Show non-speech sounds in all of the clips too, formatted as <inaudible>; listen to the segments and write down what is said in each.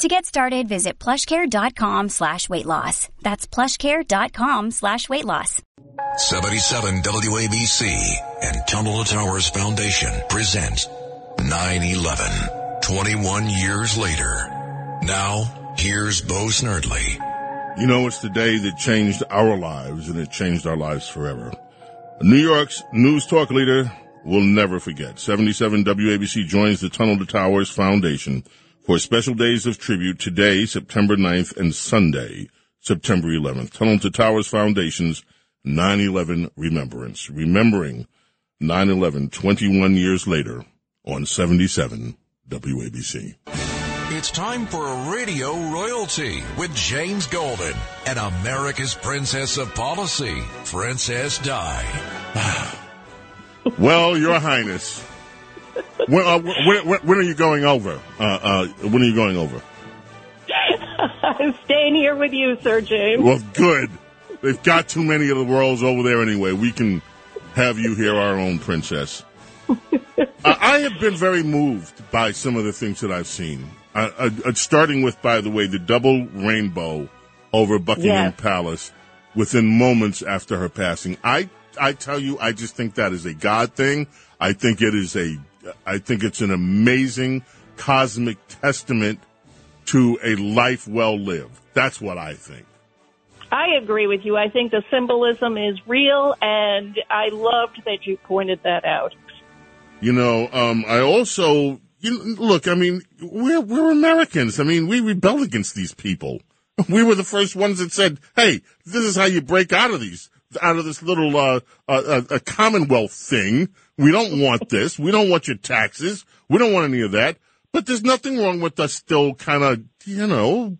To get started, visit plushcare.com slash weight loss. That's plushcare.com slash weight loss. 77 WABC and Tunnel to Towers Foundation present 9-11, 21 years later. Now, here's Bo Snerdley. You know, it's the day that changed our lives and it changed our lives forever. New York's news talk leader will never forget. 77 WABC joins the Tunnel to Towers Foundation for special days of tribute today, September 9th, and Sunday, September 11th. Tunnel to Towers Foundation's 9-11 Remembrance. Remembering 9-11 21 years later on 77 WABC. It's time for a Radio Royalty with James Golden and America's Princess of Policy, Princess Di. <sighs> well, Your Highness, when, uh, when, when, when, are you going over? Uh, uh, when are you going over? <laughs> I'm staying here with you, Sir James. Well, good. They've got too many of the worlds over there anyway. We can have you here, our own princess. I have been very moved by some of the things that I've seen. Uh, uh, starting with, by the way, the double rainbow over Buckingham yes. Palace within moments after her passing. I, I tell you, I just think that is a God thing. I think it is a, I think it's an amazing cosmic testament to a life well lived. That's what I think. I agree with you. I think the symbolism is real, and I loved that you pointed that out. You know, um, I also you look. I mean, we're we're Americans. I mean, we rebelled against these people. <laughs> We were the first ones that said, "Hey, this is how you break out of these." Out of this little uh, uh, a Commonwealth thing, we don't want this. We don't want your taxes. We don't want any of that. But there's nothing wrong with us still kind of, you know,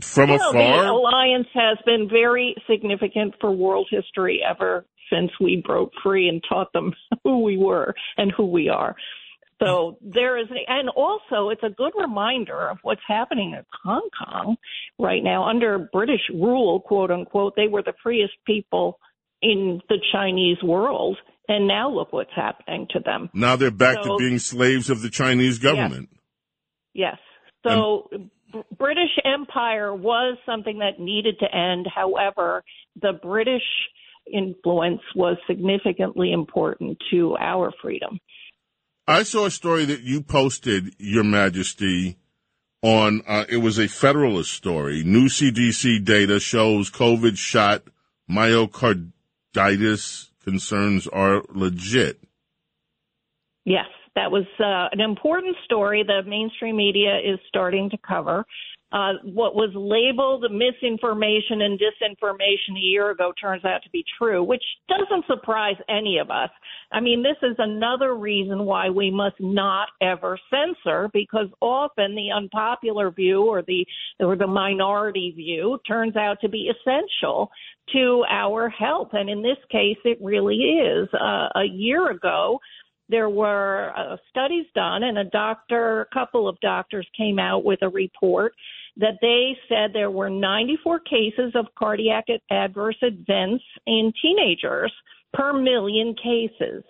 from know, afar. The alliance has been very significant for world history ever since we broke free and taught them <laughs> who we were and who we are. So there is, and also it's a good reminder of what's happening in Hong Kong right now under British rule, quote unquote. They were the freest people in the Chinese world, and now look what's happening to them. Now they're back so, to being slaves of the Chinese government. Yes. yes. So and, British Empire was something that needed to end. However, the British influence was significantly important to our freedom. I saw a story that you posted, Your Majesty, on uh, it was a Federalist story. New CDC data shows COVID shot myocarditis concerns are legit. Yes, that was uh, an important story the mainstream media is starting to cover. Uh, what was labeled misinformation and disinformation a year ago turns out to be true, which doesn't surprise any of us. I mean, this is another reason why we must not ever censor, because often the unpopular view or the or the minority view turns out to be essential to our health, and in this case, it really is. Uh, a year ago, there were uh, studies done, and a doctor, a couple of doctors came out with a report that they said there were 94 cases of cardiac adverse events in teenagers per million cases.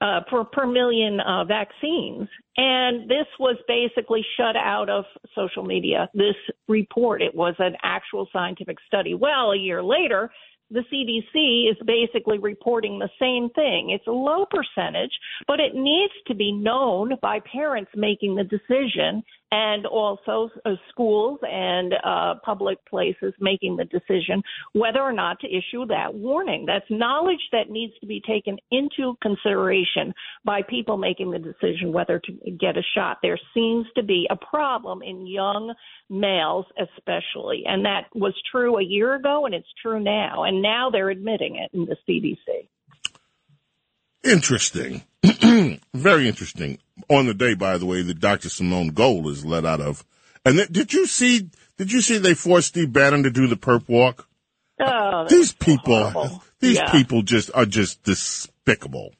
Uh, per, per million uh, vaccines. And this was basically shut out of social media. This report, it was an actual scientific study. Well, a year later, the CDC is basically reporting the same thing. It's a low percentage, but it needs to be known by parents making the decision and also uh, schools and uh, public places making the decision whether or not to issue that warning. That's knowledge that needs to be taken into consideration by people making the decision whether to get a shot. There seems to be a problem in young males, especially, and that was true a year ago, and it's true now. And now they're admitting it in the CDC. Interesting. <clears throat> Very interesting. On the day, by the way, that Dr. Simone Gold is let out of. And th- did you see? Did you see they forced Steve Bannon to do the perp walk? Oh, these people, horrible. these Yeah. people just are just despicable.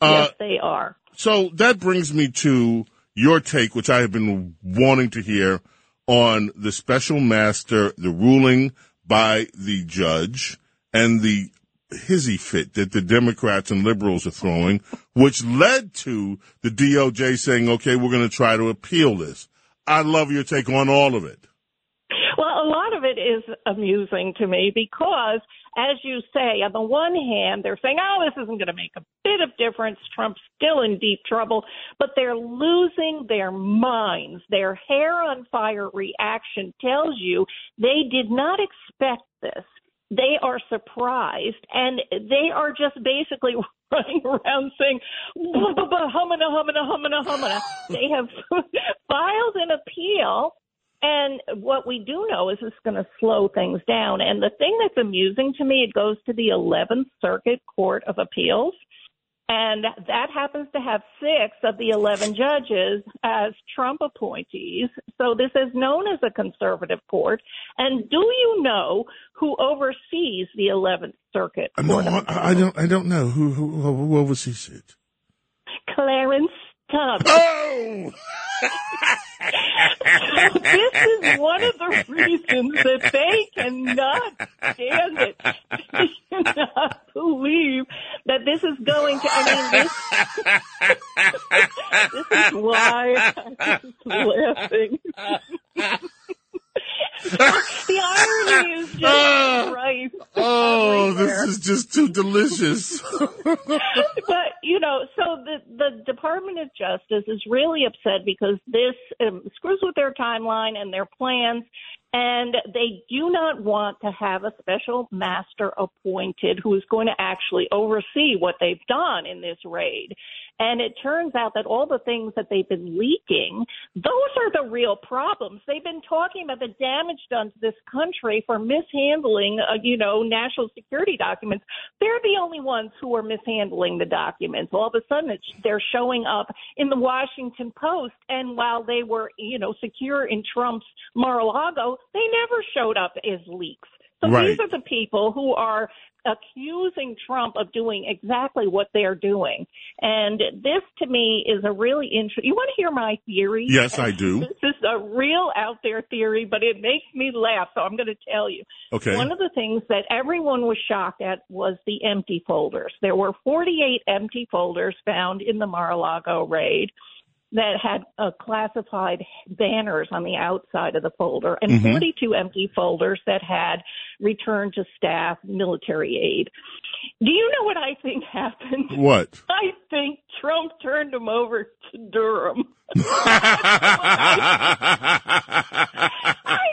Uh, yes, they are. So that brings me to your take, which I have been wanting to hear on the special master, the ruling by the judge, and the hizzy fit that the Democrats and liberals are throwing, which led to the DOJ saying, okay, we're going to try to appeal this. I love your take on all of it. Well, a lot of it is amusing to me because, as you say, on the one hand, they're saying, oh, this isn't going to make a bit of difference. Trump's still in deep trouble, but they're losing their minds. Their hair on fire reaction tells you they did not expect this. They are surprised and they are just basically <laughs> running around saying, "Blah, blah, blah, humana, humana, humana, humana. They have <laughs> filed an appeal and what we do know is it's going to slow things down. And the thing that's amusing to me, it goes to the 11th Circuit Court of Appeals. And that happens to have six of the 11 judges as Trump appointees. So this is known as a conservative court. And do you know who oversees the 11th Circuit No, Court of Appeals? I, I don't. I don't know who who, who oversees it. Clarence Thomas. Oh, So <laughs> this is one of the reasons that they cannot stand it. They cannot believe that this is going to. I mean, this, this is why I'm just laughing. the irony is just Ah. right. oh, this everywhere. is just too delicious. <laughs> but you know, so the the Department of Justice is really upset because this um, screws with their timeline and their plans, and they do not want to have a special master appointed who is going to actually oversee what they've done in this raid. And it turns out that all the things that they've been leaking, those are the real problems. They've been talking about the damage done to this country for mishandling, uh, you know, national security documents. They're the only ones who are mishandling the documents. All of a sudden, it's, they're showing up in the Washington Post, and while they were, you know, secure in Trump's Mar-a-Lago, they never showed up as leaks. So Right. these are the people who are accusing Trump of doing exactly what they're doing. And this to me is a really interesting. You want to hear my theory? Yes, I <laughs> do. This is a real out there theory, but it makes me laugh, so I'm going to tell you. Okay. One of the things that everyone was shocked at was the empty folders. There were 48 empty folders found in the Mar-a-Lago raid that had uh, classified banners on the outside of the folder and Mhm. 42 empty folders that had return to staff military aid. Do you know what I think happened? What? <laughs> I think Trump turned them over to Durham. <laughs> <laughs> I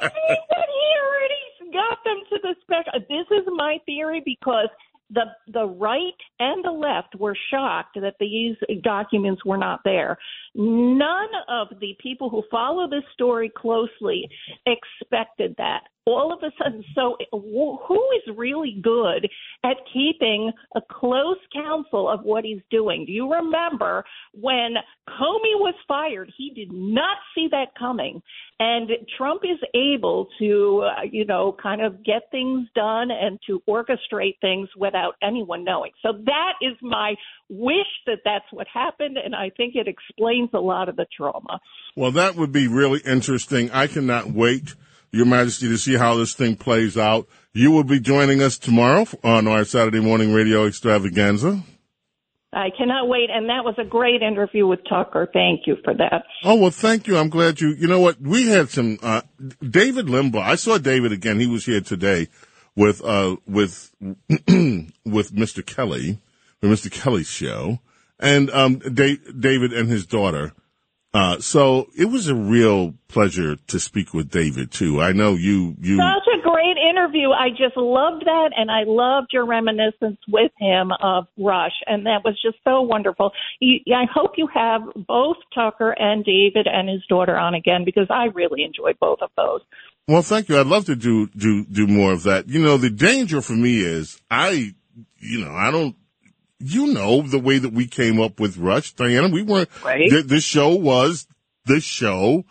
think that he already got them to the special. This is my theory because the the right and the left were shocked that these documents were not there. None of the people who follow this story closely expected that. All of a sudden, so who is really good at keeping a close counsel of what he's doing? Do you remember when Comey was fired? He did not see that coming, and Trump is able to, uh, you know, kind of get things done and to orchestrate things without anyone knowing. So that is my wish that that's what happened, and I think it explains a lot of the trauma. Well, that would be really interesting. I cannot wait, Your Majesty, to see how this thing plays out. You will be joining us tomorrow on our Saturday morning radio extravaganza. I cannot wait, and that was a great interview with Tucker. Thank you for that. Oh, well, thank you. I'm glad you, you know what? We had some, uh, David Limbaugh. I saw David again. He was here today with, uh, with, <clears throat> with Mr. Kelly, with Mr. Kelly's show and, um, da- David and his daughter. Uh, so it was a real pleasure to speak with David too. I know you, you, Such a great interview. I just loved that, and I loved your reminiscence with him of Rush, and that was just so wonderful. You, I hope you have both Tucker and David and his daughter on again because I really enjoyed both of those. Well, thank you. I'd love to do do do more of that. You know, the danger for me is I, you know, I don't. You know the way that we came up with Rush, Diana. We weren't. Right. The, the show was the show,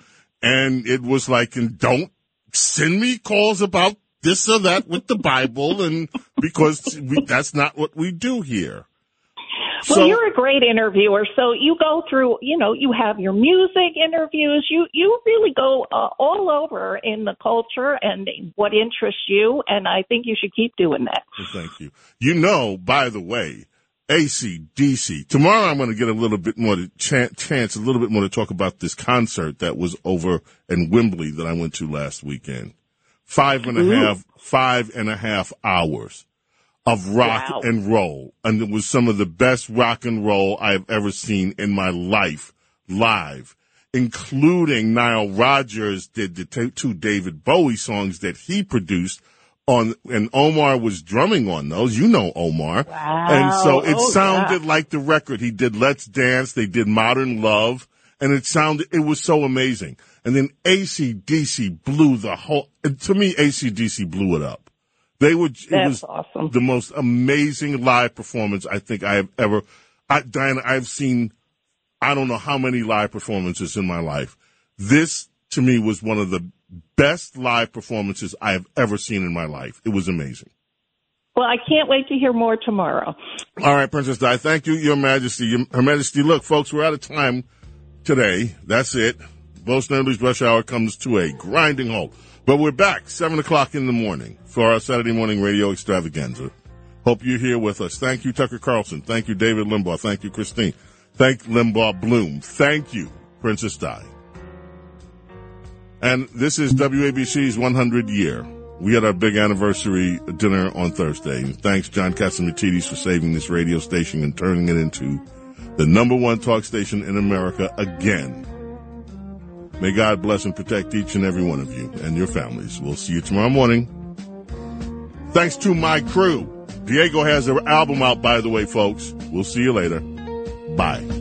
and it was like, and don't send me calls about this or that with the Bible, and because we, that's not what we do here. Well, so, you're a great interviewer. So you go through, you know, you have your music interviews. You you really go uh, all over in the culture and what interests you, and I think you should keep doing that. Thank you. You know, by the way, ACDC. Tomorrow I'm going to get a little bit more to ch- chance, a little bit more to talk about this concert that was over in Wembley that I went to last weekend. Five and a Ooh. half, five and a half hours of rock wow. and roll. And it was some of the best rock and roll I've ever seen in my life live, including Nile Rodgers did the t- two David Bowie songs that he produced on, and Omar was drumming on those. You know Omar. Wow. And so it oh, sounded yeah. like the record. He did Let's Dance. They did Modern Love. And it sounded, it was so amazing. And then ACDC blew the whole, to me, ACDC blew it up. They were. It That's was awesome. the most amazing live performance I think I have ever. I, Diana, I've seen. I don't know how many live performances in my life. This to me was one of the best live performances I have ever seen in my life. It was amazing. Well, I can't wait to hear more tomorrow. All right, Princess Di. Thank you, Your Majesty. Her Majesty, look, folks, we're out of time today. That's it. Bo Snerdley's Rush Hour comes to a grinding halt. But we're back, 7 o'clock in the morning for our Saturday morning radio extravaganza. Hope you're here with us. Thank you, Tucker Carlson. Thank you, David Limbaugh. Thank you, Christine. Thank Limbaugh Bloom. Thank you, Princess Di. And this is WABC's 100 year. We had our big anniversary dinner on Thursday. And thanks, John Catsimatidis, for saving this radio station and turning it into the number one talk station in America again. May God bless and protect each and every one of you and your families. We'll see you tomorrow morning. Thanks to my crew. Diego has an album out, by the way, folks. We'll see you later. Bye.